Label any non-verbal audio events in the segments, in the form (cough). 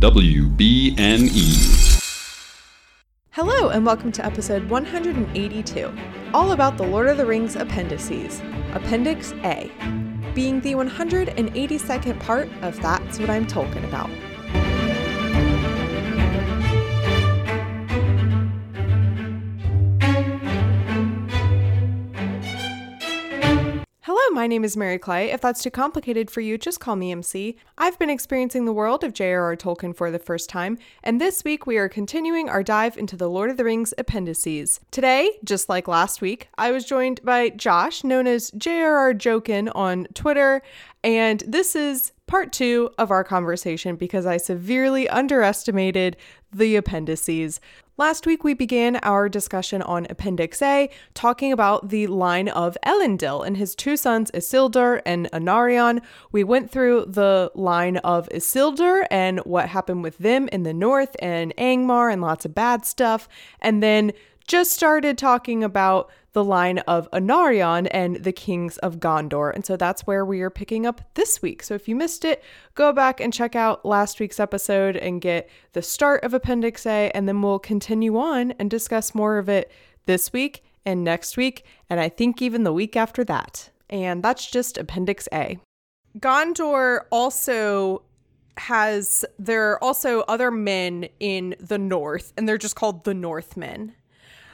WBNE. Hello, and welcome to episode 182, all about the Lord of the Rings appendices, Appendix A, being the 182nd part of That's What I'm Talking About. My name is Mary Clay. If that's too complicated for you, just call me MC. I've been experiencing the world of J.R.R. Tolkien for the first time, and this week we are continuing our dive into the Lord of the Rings appendices. Today, just like last week, I was joined by Josh, known as J.R.R. Jokin on Twitter, and this is part two of our conversation because I severely underestimated the appendices. Last week, we began our discussion on Appendix A, talking about the line of Elendil and his two sons, Isildur and Anarion. We went through the line of Isildur and what happened with them in the north and Angmar and lots of bad stuff. And then just started talking about the line of Anarion and the kings of Gondor. And so that's where we are picking up this week. So if you missed it, go back and check out last week's episode and get the start of Appendix A, and then we'll continue on and discuss more of it this week and next week, and I think even the week after that. And that's just Appendix A. Gondor also has there are also other men in the north and they're just called the northmen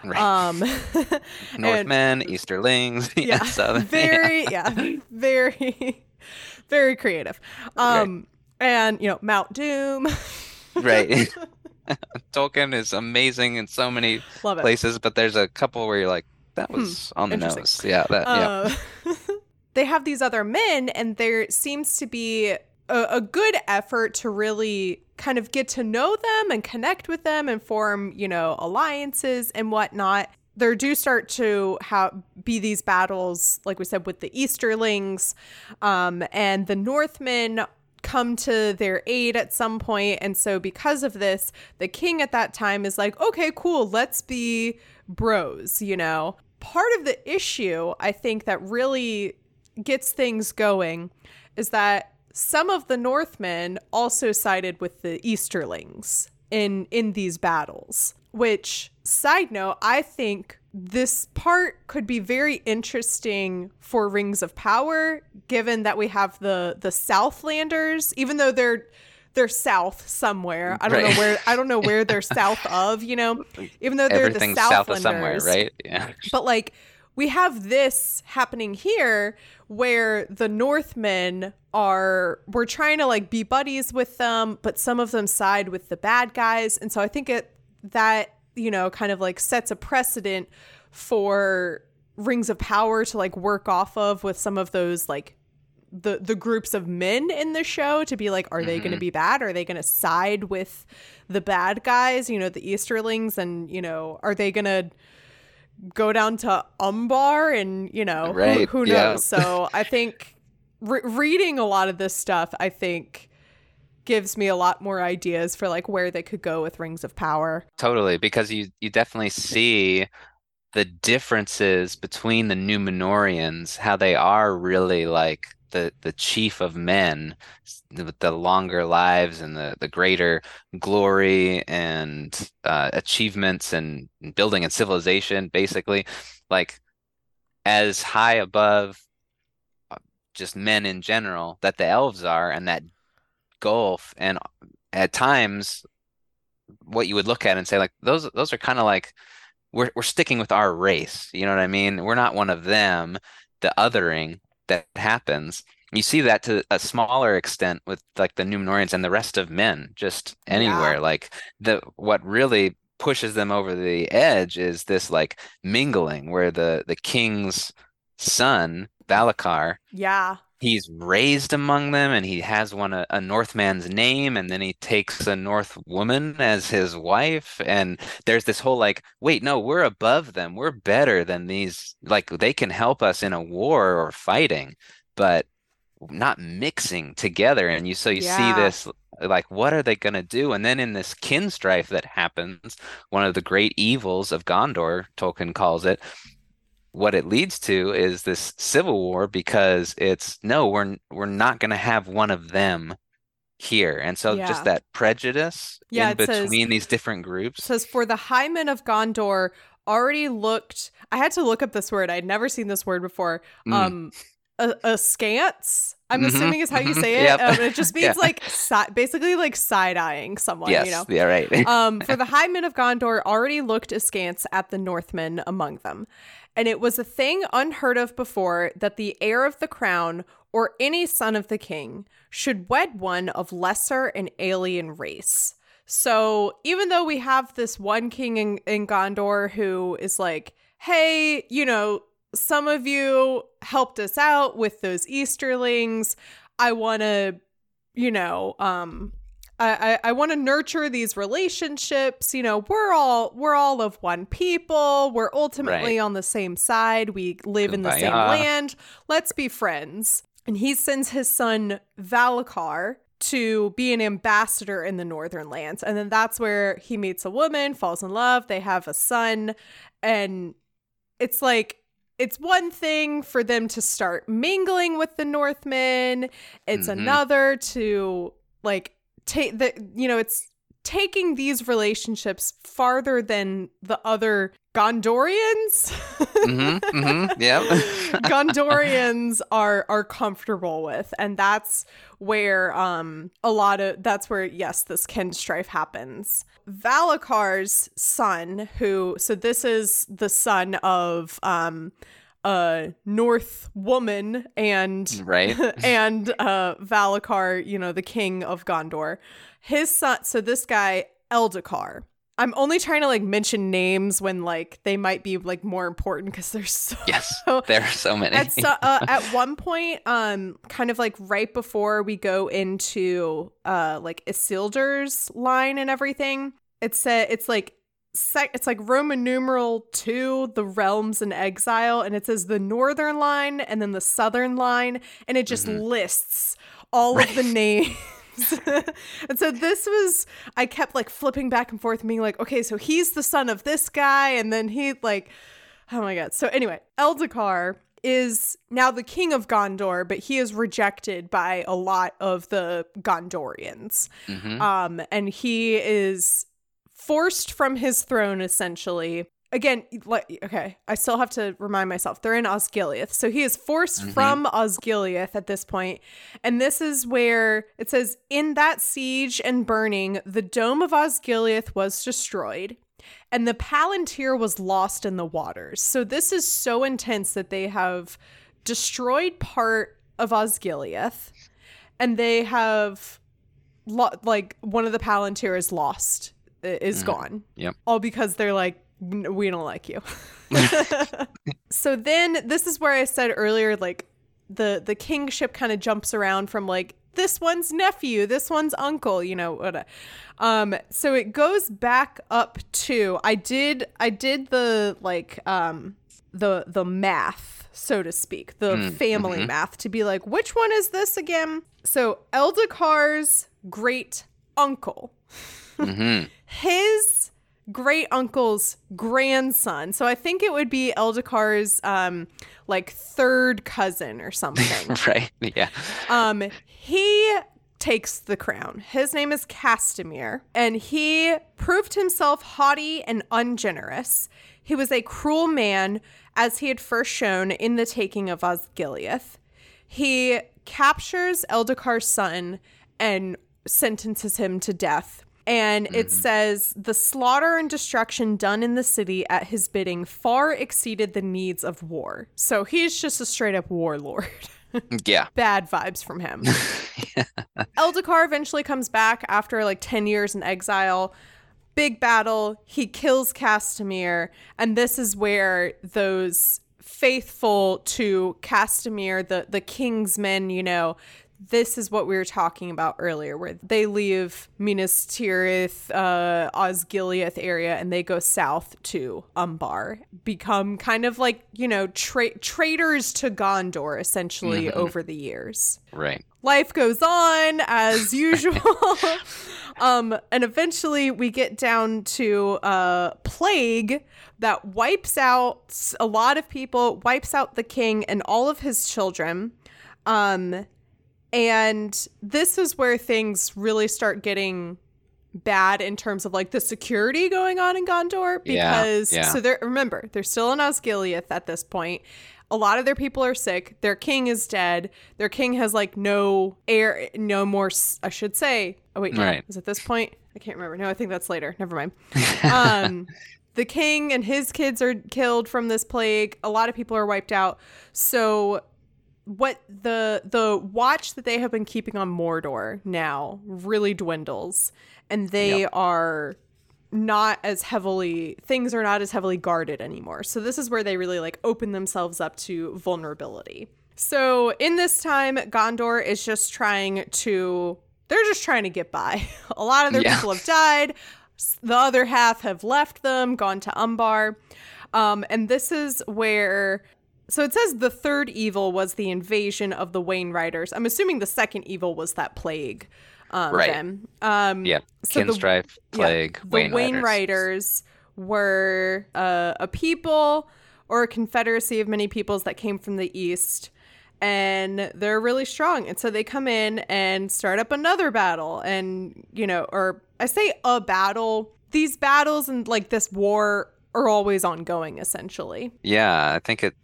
Right. um (laughs) Northmen, Easterlings, (laughs) yeah, Southern. (laughs) very yeah. very very creative um and you know mount doom right. Tolkien is amazing in so many places, but there's a couple where you're like, that was on the nose. Yeah, that yeah. Uh, they have these other men, and there seems to be a, a good effort to really kind of get to know them and connect with them and form, you know, alliances and whatnot. There do start to have be these battles, like we said, with the Easterlings, um, and the Northmen come to their aid at some point and so because of this the king at that time is like okay cool let's be bros you know part of the issue i think that really gets things going is that some of the northmen also sided with the easterlings in in these battles which side note i think this part could be very interesting for rings of power given that we have the the southlanders even though they're they're south somewhere i don't Right. know where i don't know where they're (laughs) south of you know even though they're Everything's the south of somewhere, southlanders right? Yeah. but like we have this happening here where the Northmen are we're trying to like be buddies with them, but some of them side with the bad guys. And so I think it that, you know, kind of like sets a precedent for rings of power to like work off of with some of those like the the groups of men in the show to be like are they going to mm-hmm. be bad? Are they going to side with the bad guys you know the easterlings? And you know are they going to go down to umbar and you know who- Right, who, yeah. knows so i think re- reading a lot of this stuff i think gives me a lot more ideas for like where they could go with rings of power Totally, because you you definitely see the differences between the Numenoreans, how they are really like the the chief of men with the longer lives and the the greater glory and uh, achievements and building and civilization, basically, like as high above uh, just men in general that the elves are, and that gulf, and at times what you would look at and say like those those are kind of like we're we're sticking with our race. You know what I mean? We're not one of them. The othering that happens. You see that to a smaller extent with like the Numenoreans and the rest of men, just anywhere. Yeah. Like the what really pushes them over the edge is this like mingling where the the king's son, Valacar, yeah he's raised among them and he has one a, a Northman's name and then he takes a North woman as his wife and there's this whole like wait no we're above them we're better than these like they can help us in a war or fighting but not mixing together and you so you Yeah. see this like what are they going to do and then in this kin strife that happens one of the great evils of Gondor Tolkien calls it what it leads to is this civil war because it's no we're we're not going to have one of them here. And so Yeah. just that prejudice Yeah, in it says- between these different groups. says for the high men of Gondor already looked I had to look up this word. I'd never seen this word before. Mm. Um a, askance, I'm Mhm, assuming is how you mhm, say it. yep. Um, it just (laughs) means Yeah. like si- basically like side-eyeing someone, yes. you know. Yeah, right. um, for (laughs) the high men of Gondor already looked askance at the Northmen among them. And it was a thing unheard of before that the heir of the crown or any son of the king should wed one of lesser and alien race. So even though we have this one king in, in Gondor who is like, hey, you know, some of you helped us out with those Easterlings. I want to, you know, um, I, I, I want to nurture these relationships. You know, we're all we're all of one people. We're ultimately Right. on the same side. We live in the same land. Let's be friends. And he sends his son Valacar to be an ambassador in the northern lands. And then that's where he meets a woman, falls in love, they have a son, and it's like it's one thing for them to start mingling with the Northmen. It's Mhm. another to like take the you know, it's taking these relationships farther than the other Gondorians. hmm hmm Yep. (laughs) Gondorians are are comfortable with, and that's where um a lot of that's where yes, this kin strife happens. Valacar's son, who so this is the son of um a North woman and Right. (laughs) and uh Valacar, you know, the king of Gondor. His son so this guy, Eldacar. I'm only trying to like mention names when like they might be like more important because there's so Yes. (laughs) There are so many. at, so, uh, at one point, um, kind of like right before we go into uh like Isildur's line and everything, it's said it's like sec- it's like Roman numeral two, the realms in exile, and it says the northern line and then the southern line, and it just Mhm. lists all of the (laughs) names. (laughs) and so this was I kept like flipping back and forth, and being like, okay, so he's the son of this guy, and then he like Oh my god. So anyway, Eldacar is now the king of Gondor, but he is rejected by a lot of the Gondorians. Mhm. Um and he is forced from his throne essentially. Again, like okay, I still have to remind myself they're in Osgiliath. So he is forced Mhm. from Osgiliath at this. And this is where it says in that siege and burning, the dome of Osgiliath was destroyed and the Palantir was lost in the waters. So this is so intense that they have destroyed part of Osgiliath, and they have lo- like one of the Palantir is lost, is Mhm. gone. Yep. All because they're like, "N- we don't like you. (laughs) (laughs) so then this is where I said earlier, like the the kingship kind of jumps around from like this one's nephew, this one's uncle, you know, what um so it goes back up to I did I did the like um the the math, so to speak, the Mm, family mhm. math to be like which one is this again? So Eldacar's great uncle Mhm. His great uncle's grandson. So I think it would be Eldacar's um like third cousin or something. (laughs) Right. Yeah. um he takes the crown. His name is Castamir and he proved himself haughty and ungenerous. He was a cruel man as he had first shown in the taking of Osgiliath. He captures Eldacar's son and sentences him to death. And it mm-hmm. says the slaughter and destruction done in the city at his bidding far exceeded the needs of war. So he's just a straight up warlord. (laughs) Yeah. Bad vibes from him. (laughs) Eldacar eventually comes back after like 10 years in exile. Big battle. He kills Castamir. And this is where those faithful to Castamir, the, the king's men, you know, this is what we were talking about earlier, where they leave Minas Tirith, uh, Osgiliath area, and they go south to Umbar, become kind of like, you know, tra- traitors to Gondor, essentially, over the years Right. life goes on as (laughs) usual. um, and eventually we get down to uh, plague that wipes out a lot of people, wipes out the king and all of his children. Um, And this is where things really start getting bad in terms of like the security going on in Gondor because yeah. so they're remember they're still in Osgiliath at this point. A lot of their people are sick. Their king is dead. Their king has like no heir, no more. I should say. Oh wait, no. Right. Is it this point? I can't remember. No, I think that's later. Never mind. (laughs) Um, the king and his kids are killed from this plague. A lot of people are wiped out. So what the the watch that they have been keeping on Mordor now really dwindles and they Yep. are not as heavily things are not as heavily guarded anymore. So this is where they really like open themselves up to vulnerability. So in this time Gondor is just trying to they're just trying to get by. (laughs) A lot of their Yeah. people have died. The other half have left them, gone to Umbar. Um, and this is where so it says the third evil was the invasion of the Wainriders. I'm assuming the second evil was that plague. Um, Right. then. Um, Yeah. so the- Kinstrife, yeah, plague, the Wayne, Wayne, Riders. Riders were uh, a people or a confederacy of many peoples that came from the east. And they're really strong. And so they come in and start up another battle. And, you know, or I say a battle, these battles and like this war are always ongoing, essentially. Yeah, I think it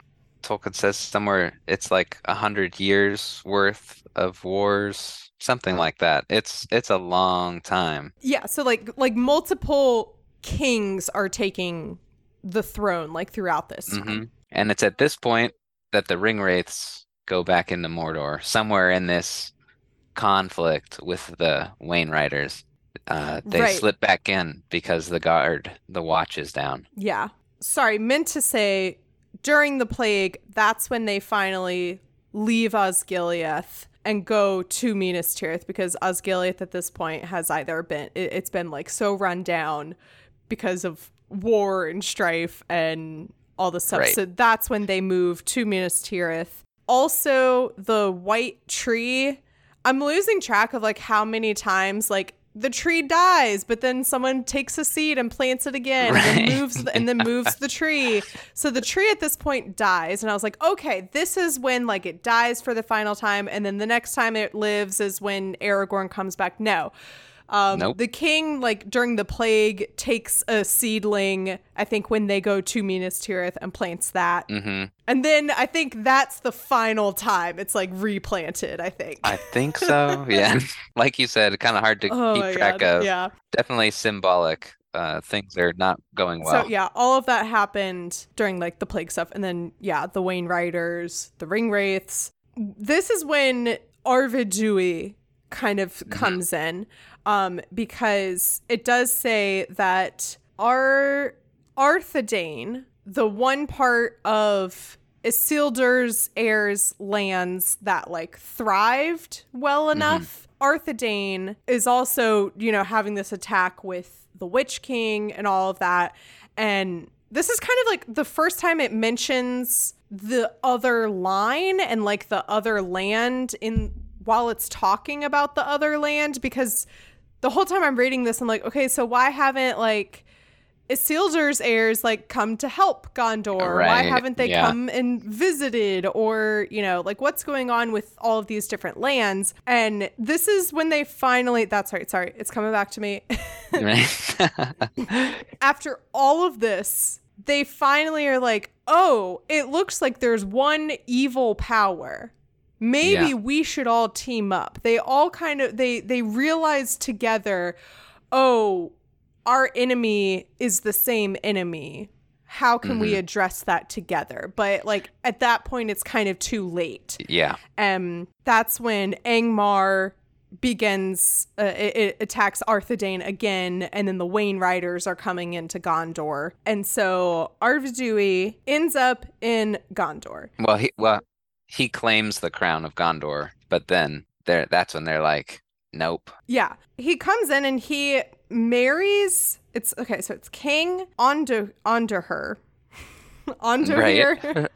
Tolkien says somewhere it's like a hundred years worth of wars, something like that. It's it's a long time. Yeah, so like like multiple kings are taking the throne like throughout this time. hmm And it's at this point that the ring wraiths go back into Mordor, somewhere in this conflict with the Wainriders. Uh, they Right. slip back in because the guard, the watch is down. Yeah. Sorry, meant to say during the plague, that's when they finally leave Osgiliath and go to Minas Tirith because Osgiliath at this point has either been it, it's been like so run down because of war and strife and all the stuff. Right. So that's when they move to Minas Tirith. Also, the white tree. I'm losing track of like how many times like the tree dies, but then someone takes a seed and plants it again, and Right. then moves the, and then (laughs) moves the tree. So the tree at this point dies, and I was like, okay, this is when like it dies for the final time, and then the next time it lives is when Aragorn comes back. No. Um, Nope. The king, like during the plague, takes a seedling. I think when they go to Minas Tirith and plants that, hmm and then I think that's the final time it's like replanted. I think. I think so. (laughs) Yeah. (laughs) Like you said, kind of hard to oh keep track God. of. Yeah. Definitely symbolic. Uh, things are not going well. So yeah, all of that happened during like the plague stuff, and then yeah, the Wainriders, the Ring Wraiths. This is when Arvedui kind of Mm-hmm. comes in, um, because it does say that Ar Arthedain, the one part of Isildur's heirs' lands that like thrived well Mm-hmm. enough. Arthedain is also, you know, having this attack with the Witch King and all of that. And this is kind of like the first time it mentions the other line and like the other land in while it's talking about the other land because the whole time I'm reading this, I'm like, okay, so why haven't like Isildur's heirs like come to help Gondor? Why haven't they yeah. come and visited? Or, you know, like what's going on with all of these different lands? And this is when they finally that's right, sorry, it's coming back to me. Right? (laughs) (laughs) After all of this, they finally are like, oh, it looks like there's one evil power. Maybe Yeah. we should all team up. They all kind of they they realize together, oh, our enemy is the same enemy. How can we address that together? But like at that point it's kind of too late. Yeah. Um that's when Angmar begins uh, it, it attacks Arthedain again and then the Wainriders are coming into Gondor. And so Arvedui ends up in Gondor. Well, he well he claims the crown of Gondor, but then there that's when they're like, nope. Yeah. He comes in and he marries it's okay, so it's King Ondu Onderher. (laughs) Onderher.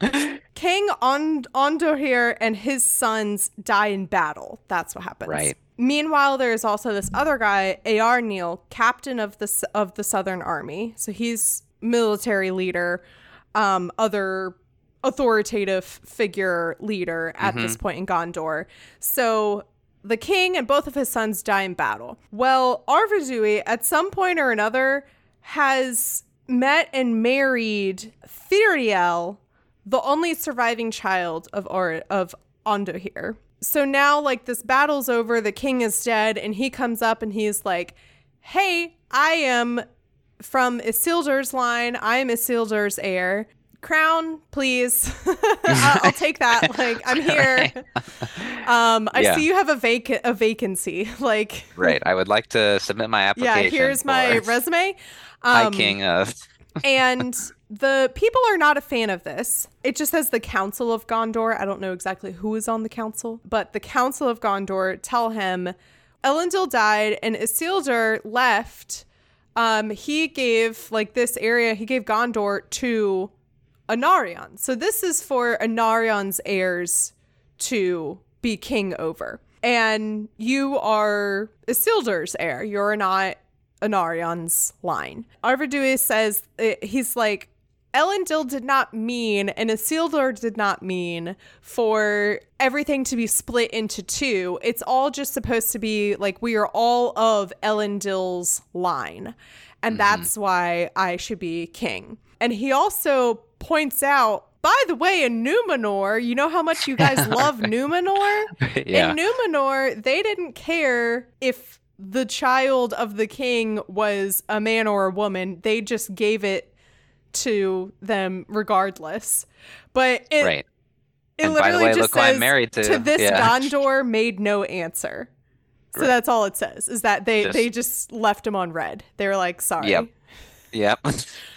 Right. (laughs) King On- Ondohir and his sons die in battle. That's what happens. Right. Meanwhile, there's also this other guy, Earnil, captain of the of the Southern Army. So he's military leader. Um, other authoritative figure leader at Mm-hmm. this point in Gondor. So the king and both of his sons die in battle. Well, Arvedui at some point or another has met and married Thiriel, the only surviving child of or of Ondohir. So now like this battle's over, the king is dead and he comes up and he's like, "Hey, I am from Isildur's line. I am Isildur's heir. Crown, please. (laughs) (laughs) I'll, I'll take that. Like I'm here. (laughs) Um, I Yeah. see you have a vac a vacancy. Like Right. I would like to submit my application. yeah, here's my resume. Um, King of. and the people are not a fan of this. It just says the Council of Gondor. I don't know exactly who is on the council, but the Council of Gondor tell him Elendil died and Isildur left. Um, he gave like this area, he gave Gondor to Anarion. So this is for Anarion's heirs to be king over. And you are Isildur's heir. You're not Anarion's line. Arvedui says uh, he's like Elendil did not mean and Isildur did not mean for everything to be split into two. It's all just supposed to be like we are all of Elendil's line. And that's why I should be king. And he also points out, by the way, in Numenor, you know how much you guys (laughs) love Numenor? yeah. In Numenor, they didn't care if the child of the king was a man or a woman. They just gave it to them regardless. But it, right. it And by the literally way, just look who I'm says, married to. this Yeah. Gondor made no answer. So Right. that's all it says is that they Just- they just left him on red. They were like, sorry. Yep. Yep.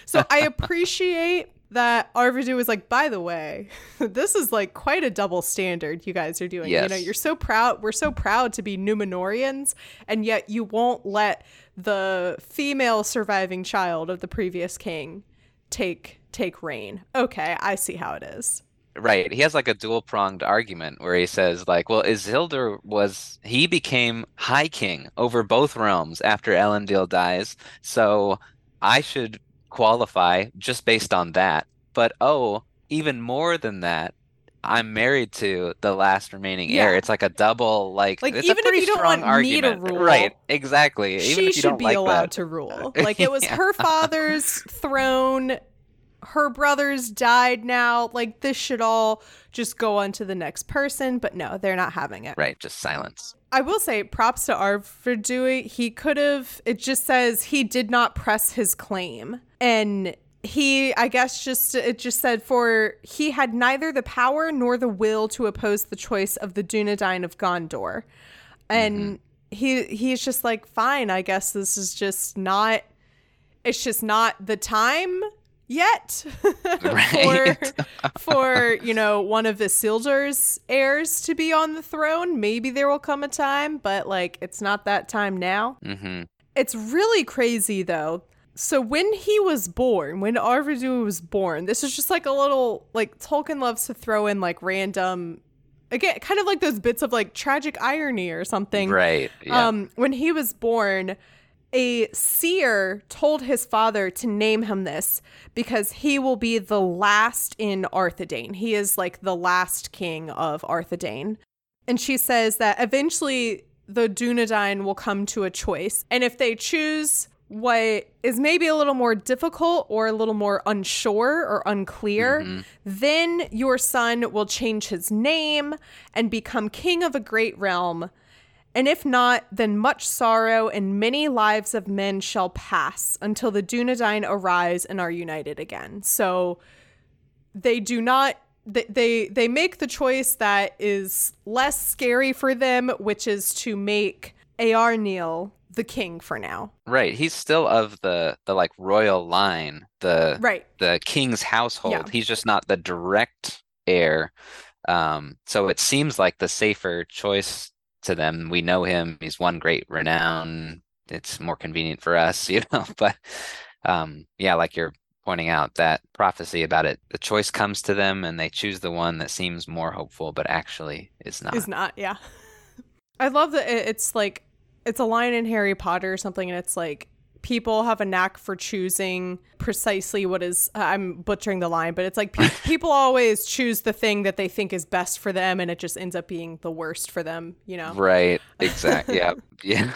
So I appreciate that Arvedui was like, by the way, (laughs) this is like quite a double standard you guys are doing. Yes. You know, you're so proud. We're so proud to be Numenoreans, and yet you won't let the female surviving child of the previous king take take reign. Okay, I see how it is. Right. He has like a dual pronged argument where he says, like, well, Isildur was he became High King over both realms after Elendil dies, so I should qualify just based on that. But oh, even more than that, I'm married to the last remaining heir. It's like a double, like, Like, it's even a if pretty you don't strong want me to rule, Right, exactly. Even she if you should don't be like allowed that. to rule. (laughs) Like it was Yeah. her father's throne. Her brothers died now. Like this should all just go on to the next person. But no, they're not having it. Right, just silence. I will say props to Arv for doing. He could have. It just says he did not press his claim, and he, I guess, just it just said for he had neither the power nor the will to oppose the choice of the Dunedain of Gondor, and mm-hmm. he he's just like, fine. I guess this is just not. It's just not the time yet (laughs) for for (laughs) you know one of the Isildur's heirs to be on the throne. Maybe there will come a time, but like it's not that time now. hmm It's really crazy though. So when he was born, when Arvedui was born, this is just like a little like Tolkien loves to throw in like random again kind of like those bits of like tragic irony or something. Right. Yeah. Um, when he was born, a seer told his father to name him this because he will be the last in Arthedain. He is like the last king of Arthedain. And she says that eventually the Dunedain will come to a choice. And if they choose what is maybe a little more difficult or a little more unsure or unclear, mm-hmm. then your son will change his name and become king of a great realm. And if not, then much sorrow and many lives of men shall pass until the Dunedain arise and are united again. So they do not they, they they make the choice that is less scary for them, which is to make Earnil the king for now. Right. He's still of the the like royal line, the Right. the king's household. Yeah. He's just not the direct heir. Um, so it seems like the safer choice to them. We know him. He's won great renown. It's more convenient for us, (laughs) you know. But um, yeah, like you're pointing out, that prophecy about it, the choice comes to them and they choose the one that seems more hopeful, but actually is not. Is not, yeah. (laughs) I love that it's like it's a line in Harry Potter or something, and it's like people have a knack for choosing precisely what is i'm butchering the line but it's like pe- (laughs) people always choose the thing that they think is best for them and it just ends up being the worst for them you know Right. (laughs) Exactly. yeah. Yeah.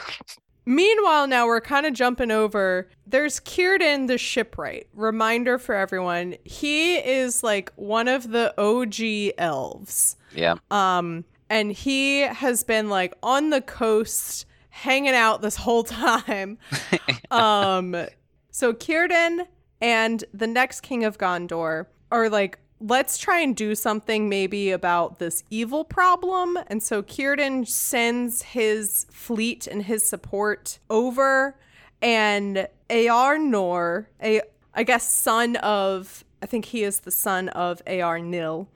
meanwhile now we're kind of jumping over there's Círdan the shipwright reminder for everyone he is like one of the og elves Yeah. um and he has been like on the coast hanging out this whole time. (laughs) Um so Círdan and the next king of Gondor are like let's try and do something maybe about this evil problem. And so Círdan sends his fleet and his support over and Eärnur a I guess son of I think he is the son of Ar Nil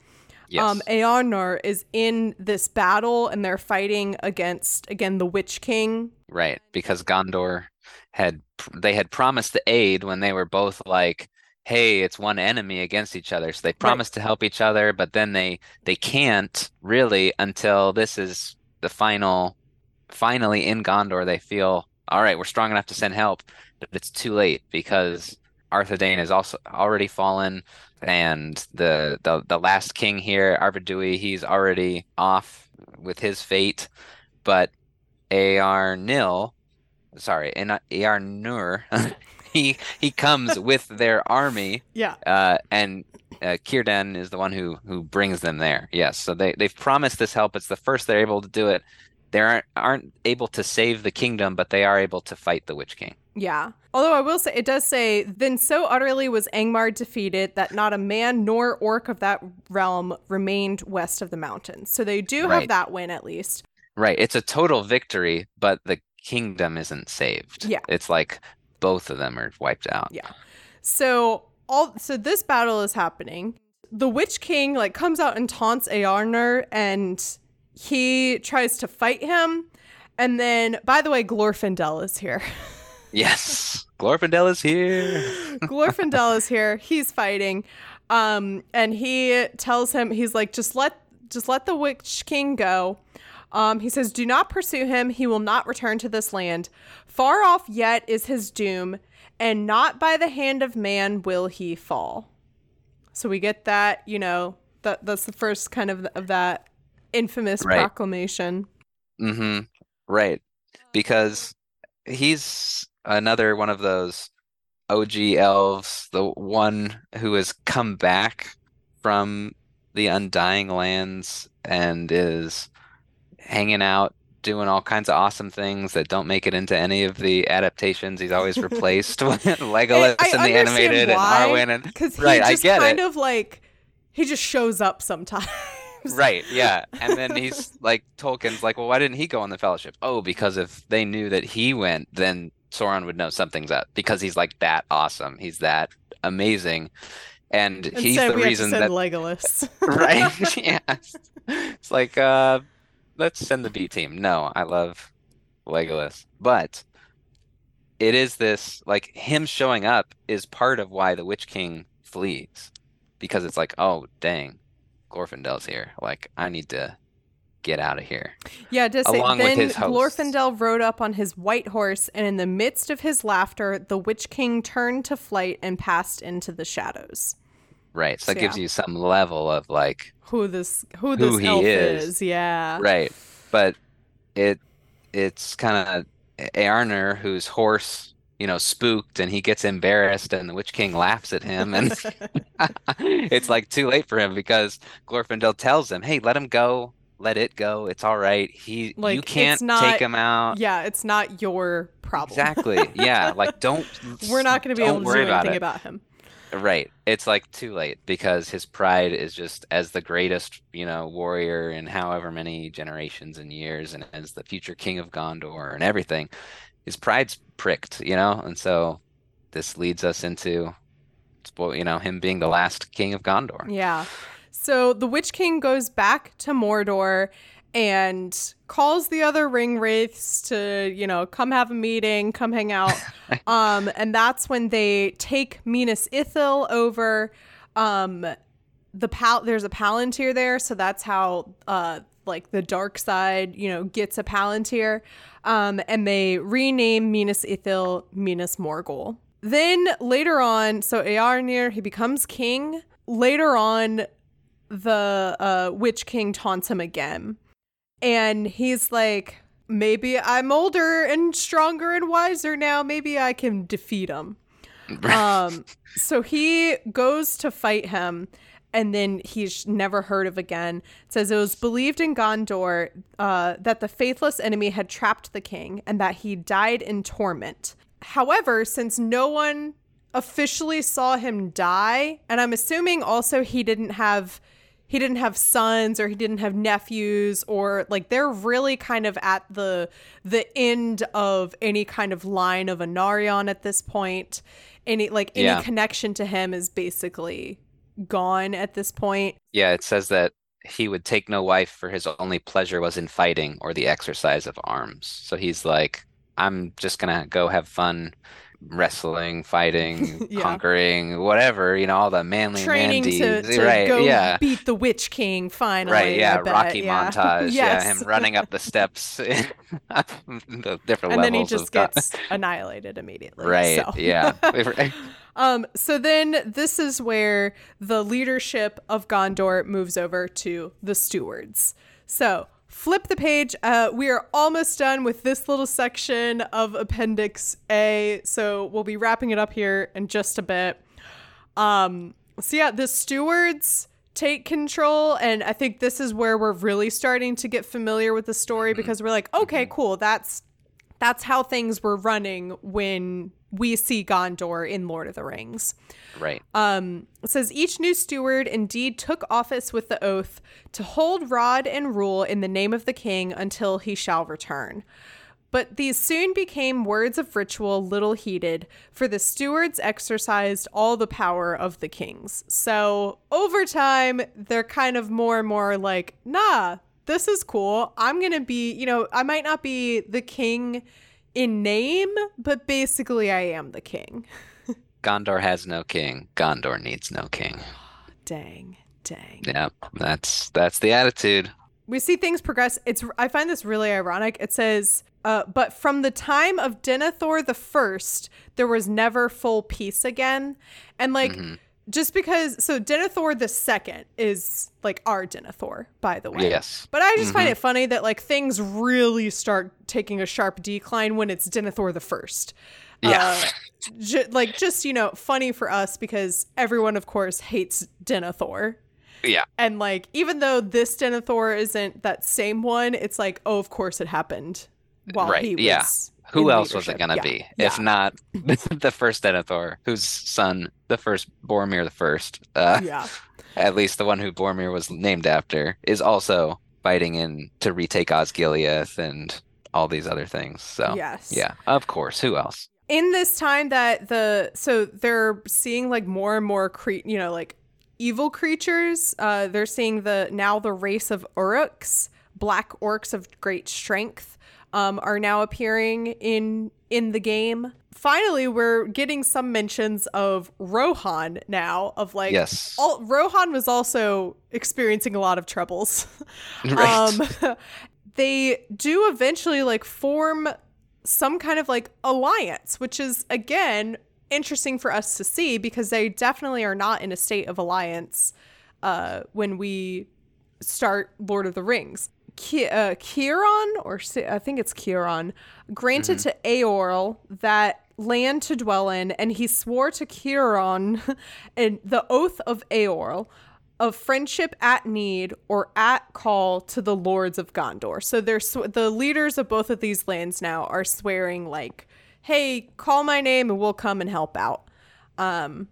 Yes. um, Eärnur is in this battle and they're fighting against again the Witch King. Right, because Gondor had they had promised the aid when they were both like, "Hey, it's one enemy against each other." So they promised to help each other, but then they they can't really until this is the final finally in Gondor they feel, "All right, we're strong enough to send help." But it's too late because Arthedain has also already fallen and the the the last king here, Arvedui, he's already off with his fate, but Ar Nil, sorry, and Ar Nur, (laughs) he he comes (laughs) with their army, Yeah. uh, and uh, Círdan is the one who who brings them there. Yes, so they they've promised this help. It's the first they're able to do it. They aren't aren't able to save the kingdom, but they are able to fight the Witch King. Yeah. Although I will say, it does say, then so utterly was Angmar defeated that not a man nor orc of that realm remained west of the mountains. So they do have Right. that win at least. Right, it's a total victory, but the kingdom isn't saved. Yeah. it's like both of them are wiped out. Yeah. So all so this battle is happening. The Witch King like comes out and taunts Eärnur and he tries to fight him. And then by the way, Glorfindel is here. (laughs) Yes, Glorfindel is here. (laughs) Glorfindel is here. He's fighting. Um, and he tells him, he's like, just let just let the Witch King go. Um, he says, Do not pursue him. He will not return to this land. Far off yet is his doom, and not by the hand of man will he fall. So we get that, you know, that that's the first kind of of that infamous Right. proclamation. Mm-hmm. Right. Because he's another one of those OG elves, the one who has come back from the Undying Lands and is hanging out, doing all kinds of awesome things that don't make it into any of the adaptations. He's always replaced (laughs) with (laughs) Legolas in the animated and why, Arwen and Because he Right, I just get kind it. of like he just shows up sometimes. (laughs) Right, yeah. And then he's like, Tolkien's like, well, why didn't he go on the fellowship? Oh, because if they knew that he went, then Sauron would know something's up because he's like that awesome. He's that amazing. And he's the reason that, Legolas. (laughs) right? (laughs) yeah. It's like, uh, let's send the B team. No, I love Legolas. But it is this, like, him showing up is part of why the Witch King flees. Because it's like, oh, dang, Glorfindel's here. Like, I need to get out of here. Yeah, say, Along with then. Glorfindel rode up on his white horse, and in the midst of his laughter, the Witch King turned to flight and passed into the shadows. Right. So that So, gives yeah. you some level of like, Who this who Who this he elf is. is. Yeah. right. But it it's kind of Arner, whose horse, you know, spooked and he gets embarrassed and the Witch King laughs at him and (laughs) it's like too late for him because Glorfindel tells him, "Hey, let him go. Let it go. It's all right. He Like, you can't not- take him out." Yeah, it's not your problem. Exactly. Yeah, like don't (laughs) We're not going to be able to do anything it. about him. Right. It's like too late because his pride is just as the greatest, you know, warrior in however many generations and years and as the future king of Gondor and everything. His pride's pricked, you know? And so this leads us into you know, him being the last king of Gondor. Yeah. So the Witch King goes back to Mordor and calls the other ring wraiths to, you know, come have a meeting, come hang out. (laughs) um, and that's when they take Minas Ithil over. Um, the pal there's a palantir there, so that's how uh like the dark side, you know, gets a Palantir. Um, and they rename Minas Ithil Minas Morgul. Then later on, so Eärnur, he becomes king. Later on, the uh, Witch King taunts him again. And he's like, maybe I'm older and stronger and wiser now. Maybe I can defeat him. (laughs) um, so he goes to fight him and then he's never heard of again. It says it was believed in Gondor uh, that the faithless enemy had trapped the king and that he died in torment. However, since no one officially saw him die, and I'm assuming also he didn't have he didn't have sons or he didn't have nephews or like they're really kind of at the the end of any kind of line of Anarion at this point. Any like any yeah. connection to him is basically gone at this point. Yeah, it says that he would take no wife for his only pleasure was in fighting or the exercise of arms. So he's like, I'm just gonna go have fun wrestling, fighting, (laughs) yeah. conquering, whatever, you know, all the manly training to, to right, go yeah. beat the Witch King finally. Right, yeah, Rocky yeah. (laughs) montage, yes. yeah, him running up the steps, (laughs) the different and levels. then he just gets annihilated immediately. Right, so. yeah. um, so then this is where the leadership of Gondor moves over to the stewards. So flip the page. Uh, we are almost done with this little section of Appendix A, so we'll be wrapping it up here in just a bit. Um, so yeah, the stewards take control, and I think this is where we're really starting to get familiar with the story because we're like, okay, cool, that's that's how things were running when we see Gondor in Lord of the Rings. Right. Um, it says each new steward indeed took office with the oath to hold rod and rule in the name of the king until he shall return. But these soon became words of ritual little heeded, for the stewards exercised all the power of the kings. So over time, they're kind of more and more like, nah, this is cool. I'm going to be, you know, I might not be the king in name, but basically I am the king. Gondor has no king. Gondor needs no king. (gasps) dang, dang. Yeah, that's that's the attitude. We see things progress. It's I find this really ironic. It says, uh, but from the time of Denethor the First, there was never full peace again, and like. Mm-hmm just because so Denethor the second is like our Denethor, by the way. Yes. But I just mm-hmm. find it funny that like things really start taking a sharp decline when it's Denethor the first. Yeah. Uh, j- like just, you know, funny for us because everyone of course hates Denethor. Yeah. And like even though this Denethor isn't that same one, it's like, oh, of course it happened while right. he was yeah who else leadership. was it going to yeah. be yeah. if not (laughs) the first Denethor, whose son, the first Boromir the first, uh, yeah, (laughs) at least the one who Boromir was named after, is also fighting in to retake Osgiliath and all these other things. So yes, yeah, of course. Who else? In this time that the so they're seeing like more and more cre- you know like evil creatures. Uh, they're seeing the now the race of Uruks, black orcs of great strength um, are now appearing in in the game. Finally, we're getting some mentions of Rohan now. Of like, yes, all, Rohan was also experiencing a lot of troubles. (laughs) right. Um, (laughs) they do eventually like form some kind of like alliance, which is again interesting for us to see because they definitely are not in a state of alliance uh, when we start Lord of the Rings. Ki- uh, Ciaran, or I think it's Ciaran, granted mm-hmm. to Eorl that land to dwell in, and he swore to Ciaran (laughs) and the oath of Eorl of friendship at need or at call to the lords of Gondor. So they're sw- the leaders of both of these lands now are swearing like, "Hey, call my name and we'll come and help out." Um,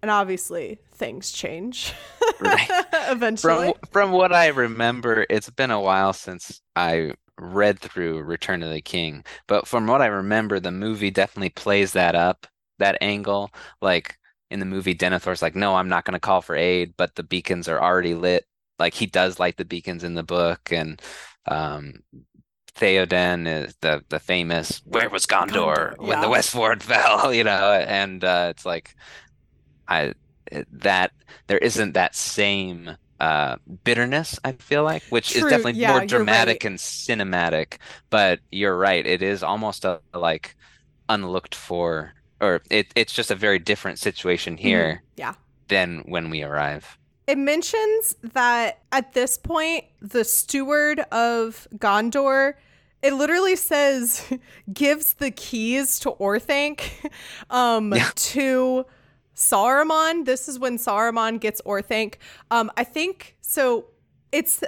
and obviously things change right. (laughs) eventually. From from what I remember, it's been a while since I read through Return of the King, but from what I remember, the movie definitely plays that up, that angle. Like in the movie, Denethor's like, "No, I'm not going to call for aid," but the beacons are already lit. Like he does light the beacons in the book, and um, Theoden is the the famous "Where was Gondor, Gondor when yeah. the Westfold (laughs) fell?" You know, and uh, it's like I that there isn't that same uh, bitterness, I feel like, which True, is definitely yeah, more dramatic right. and cinematic. But you're right, it is almost a like unlooked for, or it, it's just a very different situation Mhm, here Yeah. than when we arrive. It mentions that at this point, the steward of Gondor, it literally says, (laughs) gives the keys to Orthanc (laughs) um, Yeah. to Saruman. This is when Saruman gets Orthanc. Um, I think so. It's.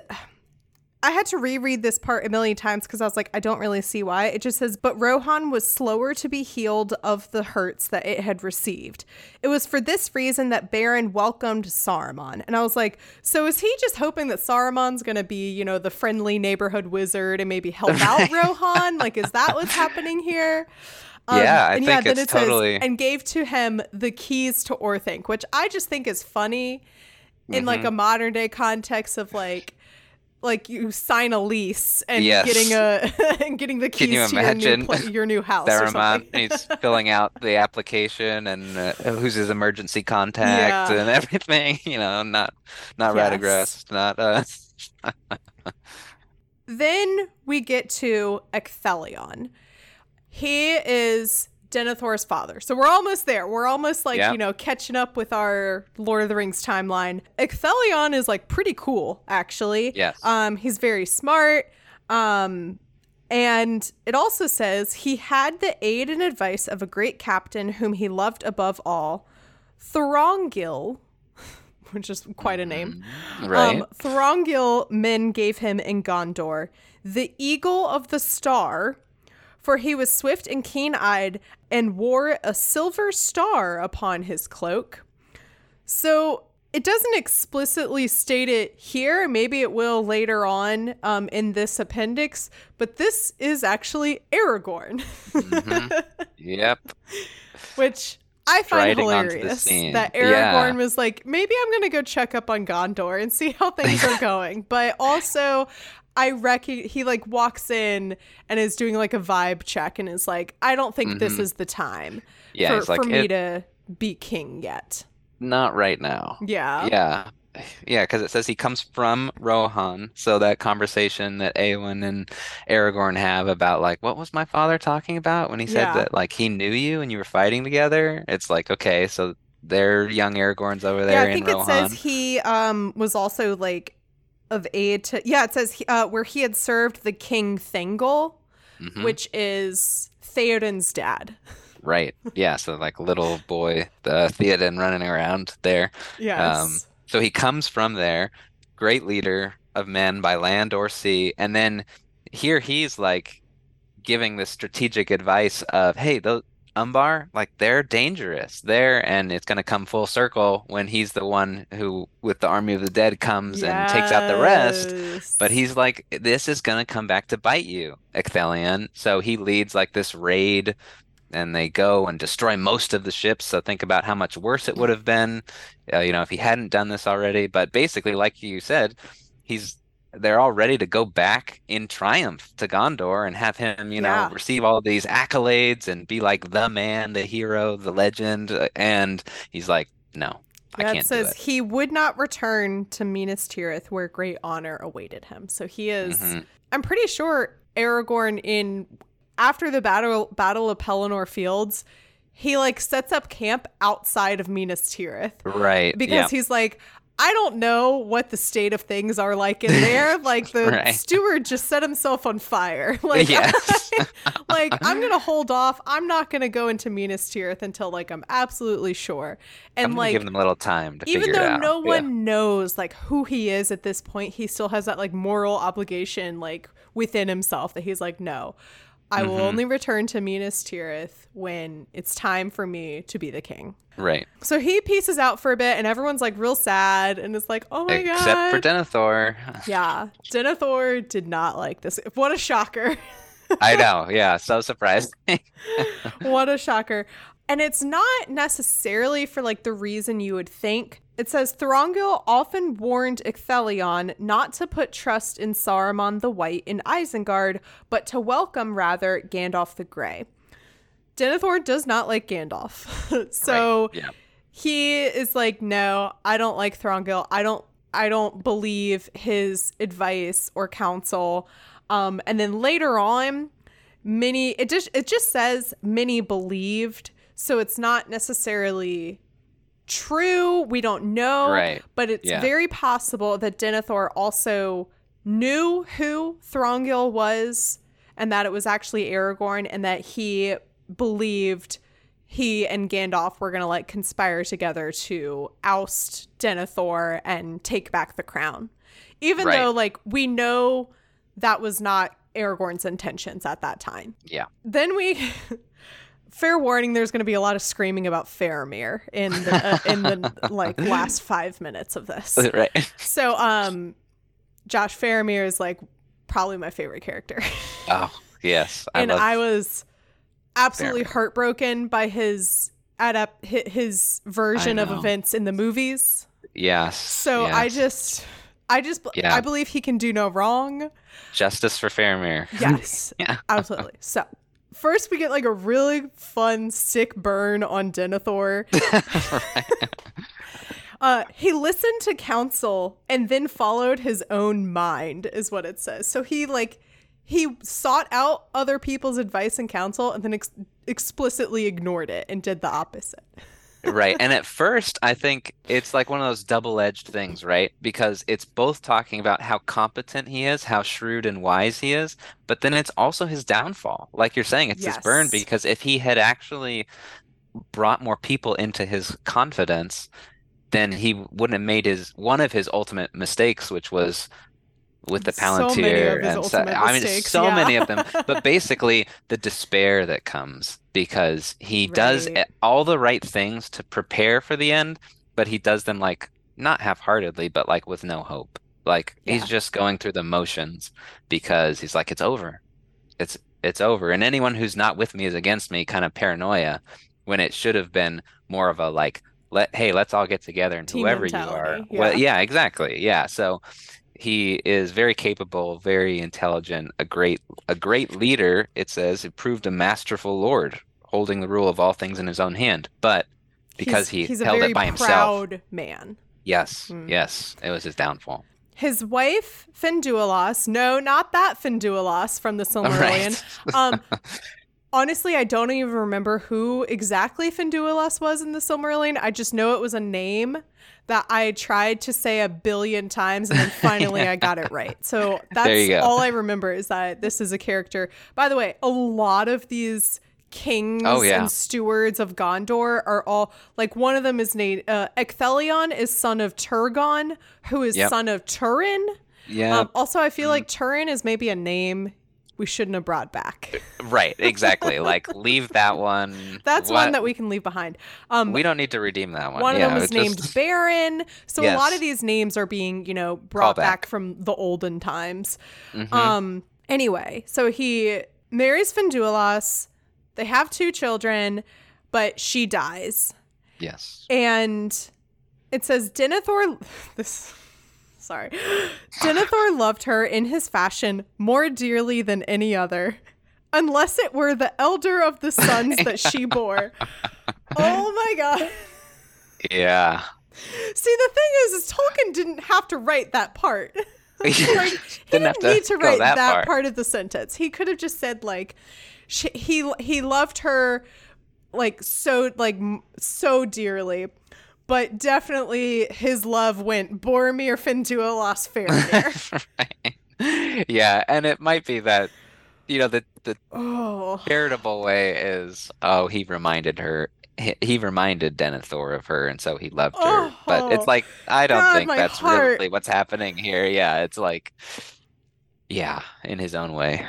I had to reread this part a million times because I was like, I don't really see why. It just says, but Rohan was slower to be healed of the hurts that it had received. It was for this reason that Beren welcomed Saruman. And I was like, so is he just hoping that Saruman's going to be, you know, the friendly neighborhood wizard and maybe help out (laughs) Rohan? Like, is that what's happening here? Um, Yeah, I and think then it's it says, totally- and gave to him the keys to Orthanc, which I just think is funny in like Mhm. a modern day context of like like you sign a lease and Yes. getting a (laughs) and getting the Can you keys to your new, pla- your new (laughs) house or something. he's filling out the (laughs) application and uh, who's his emergency contact Yeah. and everything, you know, not not Yes. Not uh Then we get to Ecthelion. He is Denethor's father. So we're almost there. We're almost like, Yeah. you know, catching up with our Lord of the Rings timeline. Ecthelion is like pretty cool, actually. Yes. Um, he's very smart. Um, and it also says he had the aid and advice of a great captain whom he loved above all, Thorongil, (laughs) which is quite a name. Right. Um, Thorongil men gave him in Gondor the eagle of the star, for he was swift and keen eyed and wore a silver star upon his cloak. So it doesn't explicitly state it here. Maybe it will later on um, in this appendix, but this is actually Aragorn, Mhm. (laughs) Yep. which I find Striding hilarious. That Yeah. Aragorn was like, maybe I'm going to go check up on Gondor and see how things are (laughs) going. But also, I reckon he like walks in and is doing like a vibe check and is like, I don't think this Mhm. is the time Yeah, for, like for me "It- to be king yet. not right now. Yeah. Yeah. (sighs) Yeah, because it says he comes from Rohan. So that conversation that Eowyn and Aragorn have about like, what was my father talking about when he said Yeah. that like he knew you and you were fighting together? It's like, okay, so they're young Aragorns over there. Yeah, I in think it Rohan. says he um was also like of aid to yeah, it says uh where he had served the king Thengel, Mhm. which is Theoden's dad. Right. Yeah, so like little boy, the Theoden running around there. Yes. Um, so he comes from there, great leader of men by land or sea, and then here he's like giving this strategic advice of, hey, those Umbar, like they're dangerous there, and it's gonna come full circle when he's the one who, with the army of the dead, comes and takes out the rest. But he's like, this is gonna come back to bite you, Ecthelion. So he leads like this raid, and they go and destroy most of the ships. So think about how much worse it would have been, uh, you know, if he hadn't done this already. But basically, like you said, he's they're all ready to go back in triumph to Gondor and have him, you know, Yeah. receive all these accolades and be like the man, the hero, the legend. uh, And he's like, no, I can't says he would not return to Minas Tirith where great honor awaited him. So he is Mhm. I'm pretty sure Aragorn in after the battle battle of Pelennor Fields, he like sets up camp outside of Minas Tirith Right. because yeah. he's like I don't know what the state of things are like in there. (laughs) Like the Right. steward just set himself on fire. (laughs) Like, Yes. (laughs) like I'm gonna hold off. I'm not gonna go into Minas Tirith until like I'm absolutely sure. And I'm like give them a little time to even though no Yeah. one knows like who he is at this point he still has that like moral obligation like within himself that he's like no i will Mhm. only return to minas tirith when it's time for me to be the king Right. so he pieces out for a bit and everyone's like real sad and it's like oh my Except god Except for Denethor. (laughs) yeah denethor did not like this what a shocker I know. (laughs) Yeah. So surprised. what a shocker. And it's not necessarily for like the reason you would think. It says Thorongil often warned Ecthelion not to put trust in Saruman the White in Isengard, but to welcome rather Gandalf the Grey. Denethor does not like Gandalf. (laughs) so Right. Yeah. he is like, no, I don't like Thorongil. I don't I don't believe his advice or counsel. Um, and then later on, Minnie it just it just says Minnie believed, so it's not necessarily true. We don't know, Right. but it's Yeah. very possible that Denethor also knew who Thorongil was and that it was actually Aragorn and that he believed he and Gandalf were going to like conspire together to oust Denethor and take back the crown. Even Right. though like we know that was not Aragorn's intentions at that time. Yeah. Then we (laughs) fair warning there's going to be a lot of screaming about Faramir in the uh, in the (laughs) like last 5 minutes of this. (laughs) right. So um Josh Faramir is like probably my favorite character. (laughs) Oh, yes. I and I was absolutely Faramir. heartbroken by his adapt hi- his version of events in the movies. yes. So I just I just Yeah. I believe he can do no wrong. justice for Faramir. Yes. Yeah. Absolutely. So first we get like a really fun sick burn on Denethor. (laughs) Uh, he listened to counsel and then followed his own mind, is what it says. So he like he sought out other people's advice and counsel and then ex- explicitly ignored it and did the opposite. Right. And at first, I think it's like one of those double-edged things, right? Because it's both talking about how competent he is, how shrewd and wise he is, but then it's also his downfall. Like you're saying, it's his burn because if he had actually brought more people into his confidence, then he wouldn't have made his one of his ultimate mistakes, which was with the So Palantir his and so, I mean mistakes, so yeah. many of them. but basically the despair that comes because he does all the right things to prepare for the end but he does them like not half-heartedly but like with no hope. Like he's just going through the motions because he's like it's over. It's it's over. And anyone who's not with me is against me kind of paranoia when it should have been more of a like let hey let's all get together and Team whoever you are mentality, well yeah. yeah exactly yeah. So he is very capable very intelligent a great a great leader it says he proved a masterful lord holding the rule of all things in his own hand but because He's- he he's held it by himself he's a very proud man. yes Hmm. yes it was his downfall His wife, Finduilas, no, not that Finduilas from the Silmarillion. (laughs) Um, honestly, I don't even remember who exactly Finduilas was in the Silmarillion. I just know it was a name that I tried to say a billion times and then (laughs) finally I got it right. So that's all I remember is that this is a character. By the way, a lot of these kings Oh, yeah. and stewards of Gondor are all like one of them is named uh, Ecthelion is son of Turgon, who is Yep. son of Turin. yeah Um, also, I feel like Mm. Turin is maybe a name we shouldn't have brought back. right exactly (laughs) like leave that one That's What- one that we can leave behind. Um, we don't need to redeem that one one of them was named just- Beren. So a lot of these names are being, you know, brought Callback. back from the olden times. Mhm. Um. Anyway, so he marries Finduilas. They have two children, but she dies, yes and it says Denethor. (laughs) This. Sorry. (gasps) Denethor loved her in his fashion more dearly than any other, unless it were the elder of the sons that she (laughs) bore. Oh my god. yeah See, the thing is, is Tolkien didn't have to write that part. (laughs) like, he Didn't didn't, to need to write that that, far. part of the sentence. He could have just said like, she, he he loved her like so like so dearly, but definitely his love went Boromir Finduilas Faramir. (laughs) right. Yeah, and it might be that you know the the oh, charitable way is oh he reminded her he, he reminded Denethor of her and so he loved her. But Oh, it's like I don't God, think that's heart. really what's happening here. Yeah, it's like yeah, in his own way.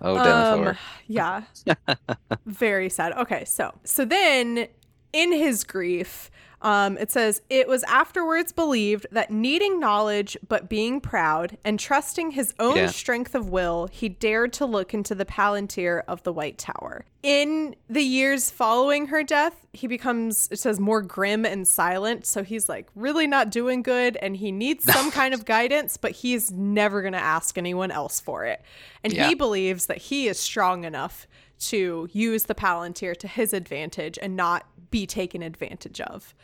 Oh Denethor. Um, yeah. (laughs) Very sad. Okay, so so then in his grief, um, it says it was afterwards believed that needing knowledge but being proud and trusting his own Yeah. strength of will, he dared to look into the palantir of the White Tower. In the years following her death, he becomes it says more grim and silent, so he's like really not doing good and he needs some (laughs) kind of guidance, but he's never going to ask anyone else for it. And Yeah. he believes that he is strong enough to use the palantir to his advantage and not be taken advantage of.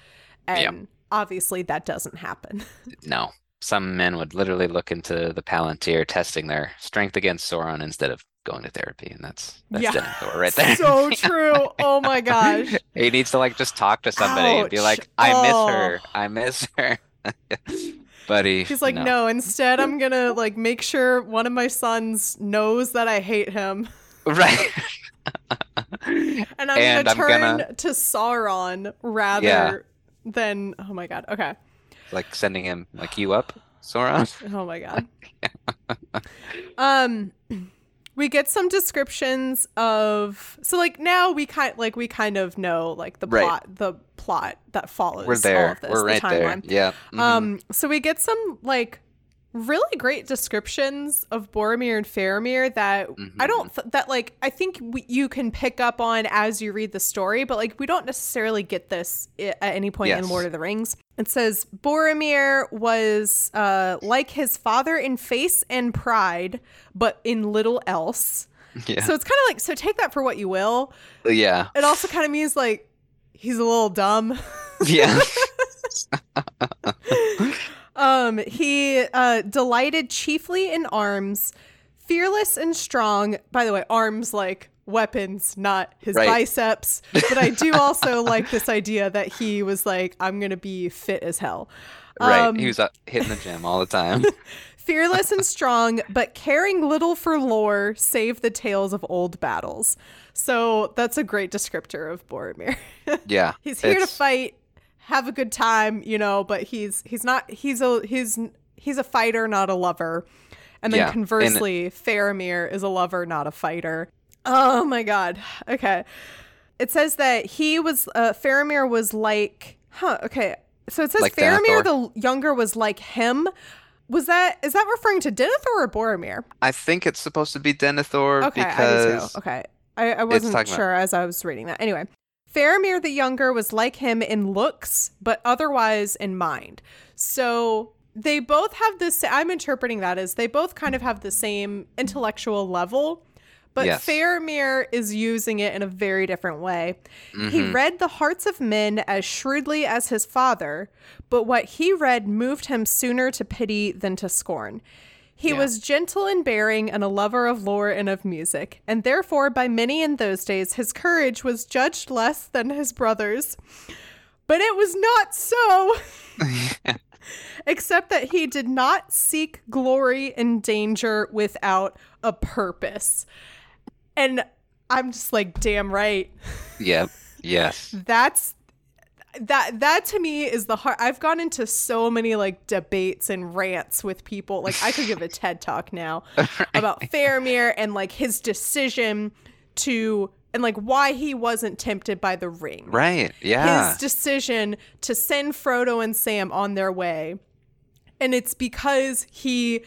And obviously that doesn't happen. (laughs) No. Some men would literally look into the Palantir testing their strength against Sauron instead of going to therapy, and that's that's Yeah. Denethor right there. (laughs) so (laughs) true. Oh my gosh. He needs to like just talk to somebody and be like, I miss Oh. her. I miss her. Buddy. he, He's like, no. instead I'm gonna like make sure one of my sons knows that I hate him. Right. (laughs) And I'm And gonna I'm turn gonna- to Sauron rather Yeah. than oh my god. Okay. like sending him like you up, Sauron. (laughs) Oh my god. um we get some descriptions of so like now we kind like we kind of know like the Right. plot the plot that follows We're all there. of this, We're the right there. timeline. Yeah. mhm. Um, so we get some like really great descriptions of Boromir and Faramir that I don't th- that like I think we, you can pick up on as you read the story, but like we don't necessarily get this i- at any point in Lord of the Rings. It says Boromir was uh, like his father in face and pride, but in little else. (laughs) yeah. So it's kind of like so take that for what you will. yeah. It also kind of means like he's a little dumb. Yeah. (laughs) (laughs) Um, he uh, delighted chiefly in arms, fearless and strong. By the way, arms like weapons, not his Right. biceps. But I do (laughs) also like this idea that he was like, I'm gonna be fit as hell. right. Um, he was uh, hitting the gym all the time. (laughs) fearless and strong, but caring little for lore, save the tales of old battles. So that's a great descriptor of Boromir. (laughs) Yeah. he's here to fight have a good time you know but he's he's not he's a he's he's a fighter not a lover. And then Yeah, and- conversely faramir is a lover not a fighter. Oh my god. Okay. It says that he was uh faramir was like huh okay. So it says Like faramir Denethor? the younger was like him. Was that is that referring to denethor or boromir? I think it's supposed to be Denethor Okay, I because do too. Okay, I, I wasn't talking about- sure as I was reading that. Anyway, Faramir the younger was like him in looks, but otherwise in mind. So they both have this. I'm interpreting that as they both kind of have the same intellectual level. But Yes. Faramir is using it in a very different way. He Mhm. read the hearts of men as shrewdly as his father, but what he read moved him sooner to pity than to scorn. He Yeah. was gentle in bearing and a lover of lore and of music, and therefore by many in those days his courage was judged less than his brothers. But it was not so, (laughs) except that he did not seek glory and danger without a purpose. And I'm just like, damn right. Yep. (laughs) Yes. That's that that to me is the heart I've gone into so many like debates and rants with people. Like I could give a (laughs) TED talk now about Faramir and like his decision to and like why he wasn't tempted by the ring. Right. Yeah. His decision to send Frodo and Sam on their way. And it's because he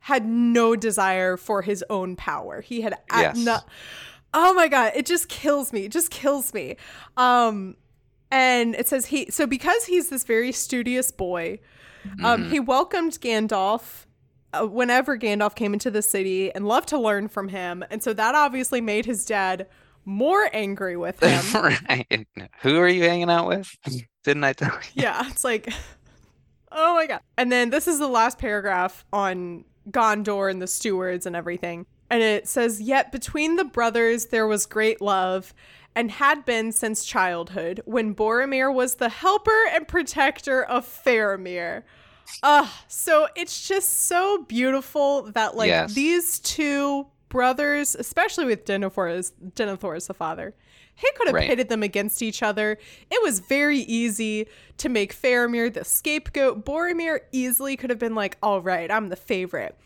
had no desire for his own power. He had Yes. no- Oh my god, it just kills me. It just kills me. Um and it says he so because he's this very studious boy, um he welcomed Gandalf uh, whenever Gandalf came into the city and loved to learn from him. And so that obviously made his dad more angry with (laughs) him. right. Who are you hanging out with? (laughs) Didn't I tell you? yeah, it's like, (laughs) oh my god. And then this is the last paragraph on Gondor and the stewards and everything. And it says, Yet between the brothers there was great love, and had been since childhood, when Boromir was the helper and protector of Faramir. Uh, so it's just so beautiful that like Yes. these two brothers, especially with Denethor as Denethor as the father, he could have Right. pitted them against each other. It was very easy to make Faramir the scapegoat. Boromir easily could have been like, "All right, I'm the favorite,"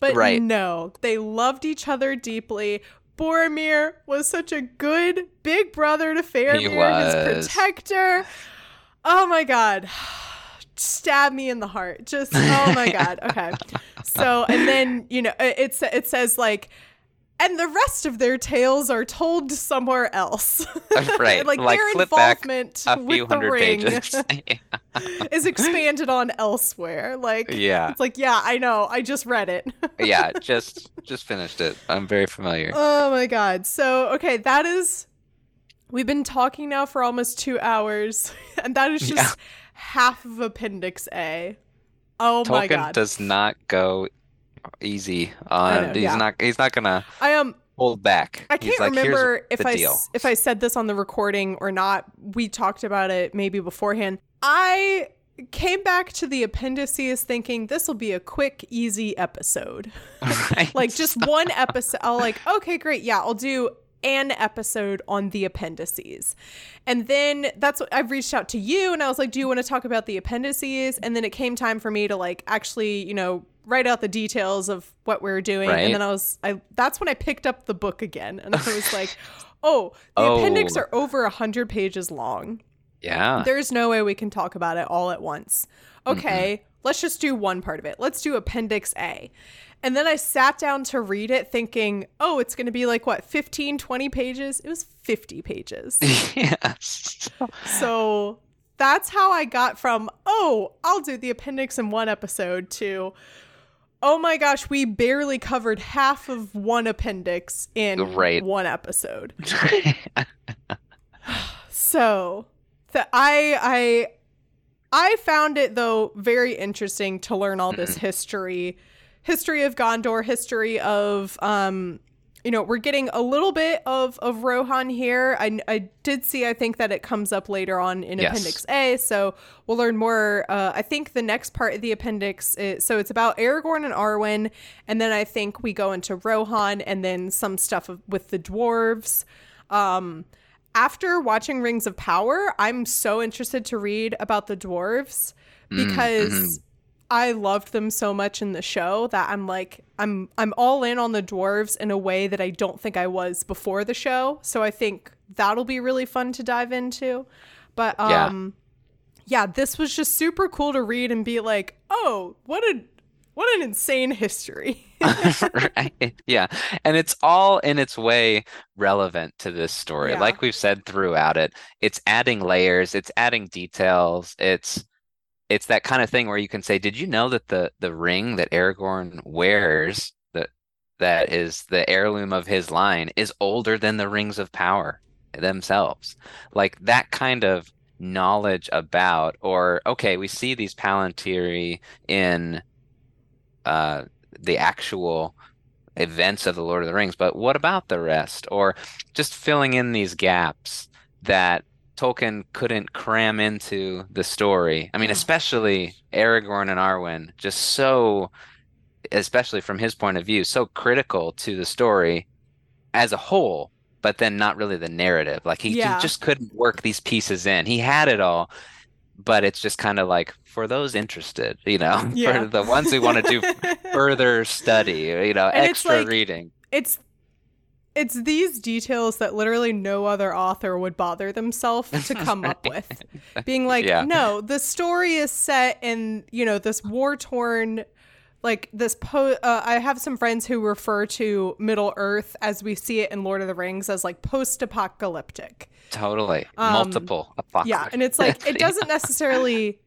but Right. no, they loved each other deeply. Boromir was such a good big brother to Faramir, his was. protector. Oh my god. (sighs) Stab me in the heart. Just oh my god. (laughs) Okay. So and then, you know, it it, it says like and the rest of their tales are told somewhere else. (laughs) Right. (laughs) like, Like, their involvement A with few the ring pages. (laughs) is expanded on elsewhere. Like yeah. it's like, yeah, I know. I just read it. Yeah. Just just finished it. I'm very familiar. Oh my god. So, okay, that is we've been talking now for almost 2 hours and that is just half of Appendix A. Oh my Tolkien God. does not go easy uh, on know, he's yeah. not he's not gonna I am hold back. I can't like, remember if I deal." if I said this on the recording or not. We talked about it maybe beforehand. I came back to the appendices thinking this will be a quick, easy episode. (laughs) (laughs) Right? like just one episode. I'll like, okay, great. Yeah, I'll do an episode on the appendices. And then that's what I've reached out to you and I was like, do you want to talk about the appendices? And then it came time for me to like actually, you know, write out the details of what we were doing. Right. And then I was I that's when I picked up the book again and I was like, (laughs) oh, the Oh. appendix are over a hundred pages long. yeah. There's no way we can talk about it all at once. Mm-hmm. Okay, let's just do one part of it. Let's do Appendix A. And then I sat down to read it thinking, oh, it's going to be like what, 15, 20 pages? It was 50 pages. (laughs) yes. so that's how I got from, oh, I'll do the appendix in one episode to, oh my gosh, we barely covered half of one appendix in Right. one episode. (laughs) So, the, I I I found it though very interesting to learn all this history, history of Gondor, history of um you know, we're getting a little bit of of Rohan here. I I did see I think that it comes up later on in Yes. appendix A, so we'll learn more uh I think the next part of the appendix is, so it's about Aragorn and Arwen and then I think we go into Rohan and then some stuff with the dwarves. Um after watching Rings of Power, I'm so interested to read about the dwarves Mm, because mhm. I loved them so much in the show that I'm like I'm I'm all in on the dwarves in a way that I don't think I was before the show. So I think that'll be really fun to dive into. But Yeah. um yeah, this was just super cool to read and be like, "Oh, what a what an insane history." (laughs) (laughs) right. Yeah. And it's all in its way relevant to this story. Yeah. Like we've said throughout it, it's adding layers, it's adding details. It's it's that kind of thing where you can say, did you know that the the ring that Aragorn wears that that is the heirloom of his line is older than the rings of power themselves? Like that kind of knowledge about or okay, we see these Palantiri in uh the actual events of the Lord of the Rings, but what about the rest? Or just filling in these gaps that Tolkien couldn't cram into the story. I mean, especially Aragorn and Arwen, just so, especially from his point of view, so critical to the story as a whole, but then not really the narrative. Like he, he just couldn't work these pieces in. He had it all, but it's just kind of like for those interested, you know, (laughs) Yeah. for the ones who want to do (laughs) further study, you know, And extra like- reading. it's it's these details that literally no other author would bother themselves to (laughs) come up with being like Yeah. no the story is set in you know this war torn like this po uh, i have some friends who refer to middle earth as we see it in lord of the rings as like post-apocalyptic Totally. Um, Multiple yeah and it's like it (laughs) doesn't necessarily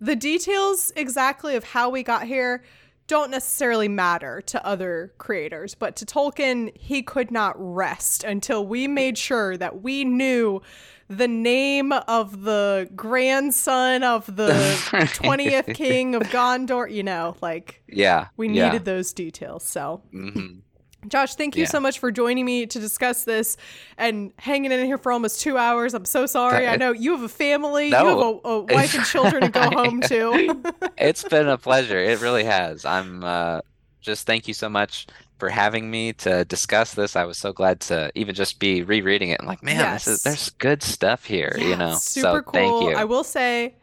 the details exactly of how we got here don't necessarily matter to other creators but to tolkien he could not rest until we made sure that we knew the name of the grandson of the (laughs) 20th king of gondor you know like Yeah. we yeah. needed those details so Mhm. Josh, thank you Yeah. so much for joining me to discuss this and hanging in here for almost two hours. I'm so sorry. I know you have a family, you have a, a (laughs) wife and children to go home to. (laughs) It's been a pleasure. It really has. I'm uh, just thank you so much for having me to discuss this. I was so glad to even just be rereading it and like, man, Yes. is there's good stuff here, you know. super so cool. thank you. I will say,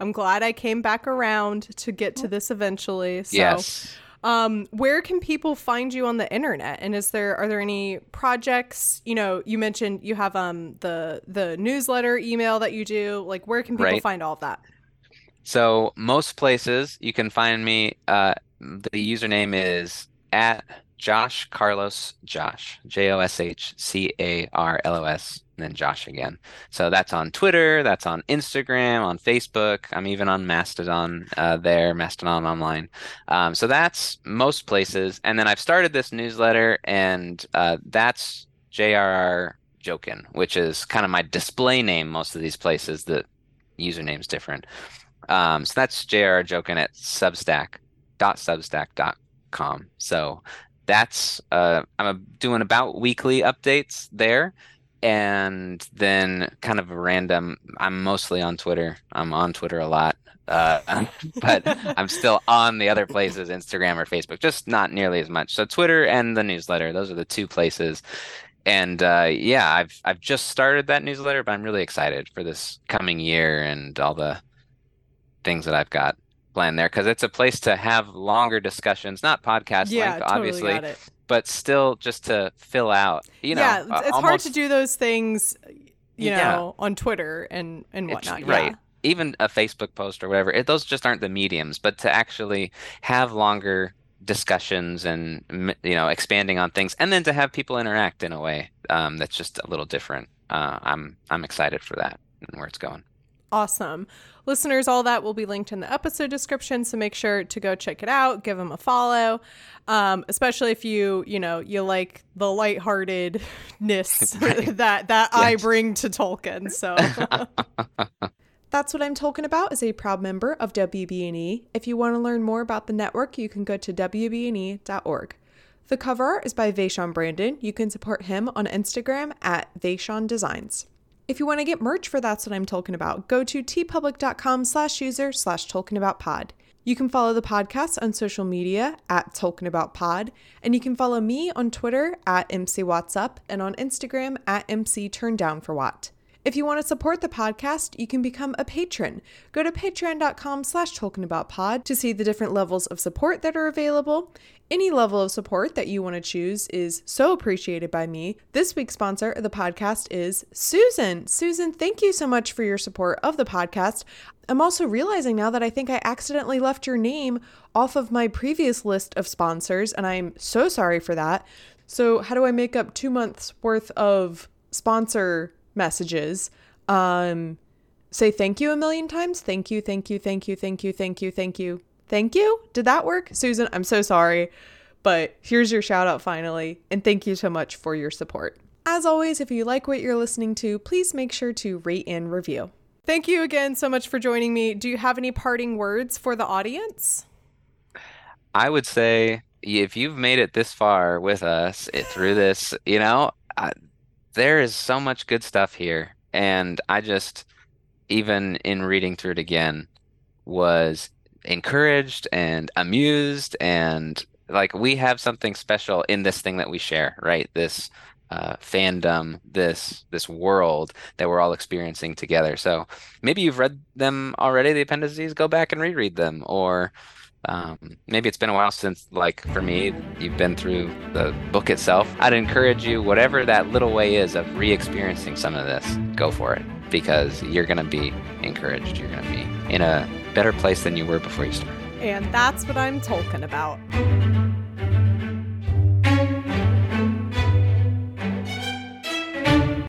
I'm glad I came back around to get to this eventually. So, Yes. Um, where can people find you on the internet? And is there are there any projects? You know, you mentioned you have um the the newsletter email that you do. Like, where can people Right. find all of that? So most places you can find me. Uh, the username is at Josh Carlos Josh J O S H C A R L O S and then Josh again. So that's on Twitter, that's on Instagram, on Facebook. I'm even on Mastodon uh, there, Mastodon Online. Um, so that's most places. And then I've started this newsletter, and uh, that's JRR Jokin, which is kind of my display name. Most of these places, the username's different. Um, so that's JRR Jokin at substack.substack.com. So that's uh, I'm doing about weekly updates there, and then kind of a random. I'm mostly on Twitter. I'm on Twitter a lot, uh, (laughs) but I'm still on the other places, Instagram or Facebook, just not nearly as much. So Twitter and the newsletter, those are the two places. And uh, yeah, I've I've just started that newsletter, but I'm really excited for this coming year and all the things that I've got planned there because it's a place to have longer discussions, not podcast Yeah, length, totally obviously, got it. But still just to fill out. You know, yeah, it's, uh, it's hard to do those things, you Yeah. know, on Twitter and and It's- whatnot. right. Yeah. Even a Facebook post or whatever, it, those just aren't the mediums. But to actually have longer discussions and you know expanding on things, and then to have people interact in a way um, that's just a little different. Uh, I'm I'm excited for that and where it's going. Awesome. Listeners, all that will be linked in the episode description, so make sure to go check it out, give them a follow. Um, especially if you, you know, you like the lightheartedness (laughs) Right. that that I bring to Tolkien. So (laughs) That's what I'm talking about is a proud member of WBNE. E. If you want to learn more about the network, you can go to wbne.org. The cover art is by Vaishon Brandon. You can support him on Instagram at Vaishon Designs. If you want to get merch for That's What I'm Talking About, go to teepublic.com slash user slash Tolkien About Pod. You can follow the podcast on social media at Tolkien About Pod, and you can follow me on Twitter at MC and on Instagram at MC. If you want to support the podcast, you can become a patron. Go to patreon.com slash Pod to see the different levels of support that are available. Any level of support that you want to choose is so appreciated by me. This week's sponsor of the podcast is Susan. Susan, thank you so much for your support of the podcast. I'm also realizing now that I think I accidentally left your name off of my previous list of sponsors, and I'm so sorry for that. So, how do I make up two months worth of sponsor messages? Um, say thank you a million times. Thank you, thank you, thank you, thank you, thank you, thank you, thank you. Did that work? Susan, I'm so sorry, but here's your shout out finally, and thank you so much for your support. As always, if you like what you're listening to, please make sure to rate and review. Thank you again so much for joining me. Do you have any parting words for the audience? I would say if you've made it this far with us through this, you know, I, there is so much good stuff here. And I just, even in reading through it again, was encouraged and amused. And like we have something special in this thing that we share, right? This uh, fandom, this this world that we're all experiencing together. So maybe you've read them already, the appendices, go back and reread them, or um, maybe it's been a while since, like for me, you've been through the book itself. I'd encourage you, whatever that little way is of re-experiencing some of this, go for it because you're going to be encouraged. You're going to be in a better place than you were before you started. And that's what I'm talking about.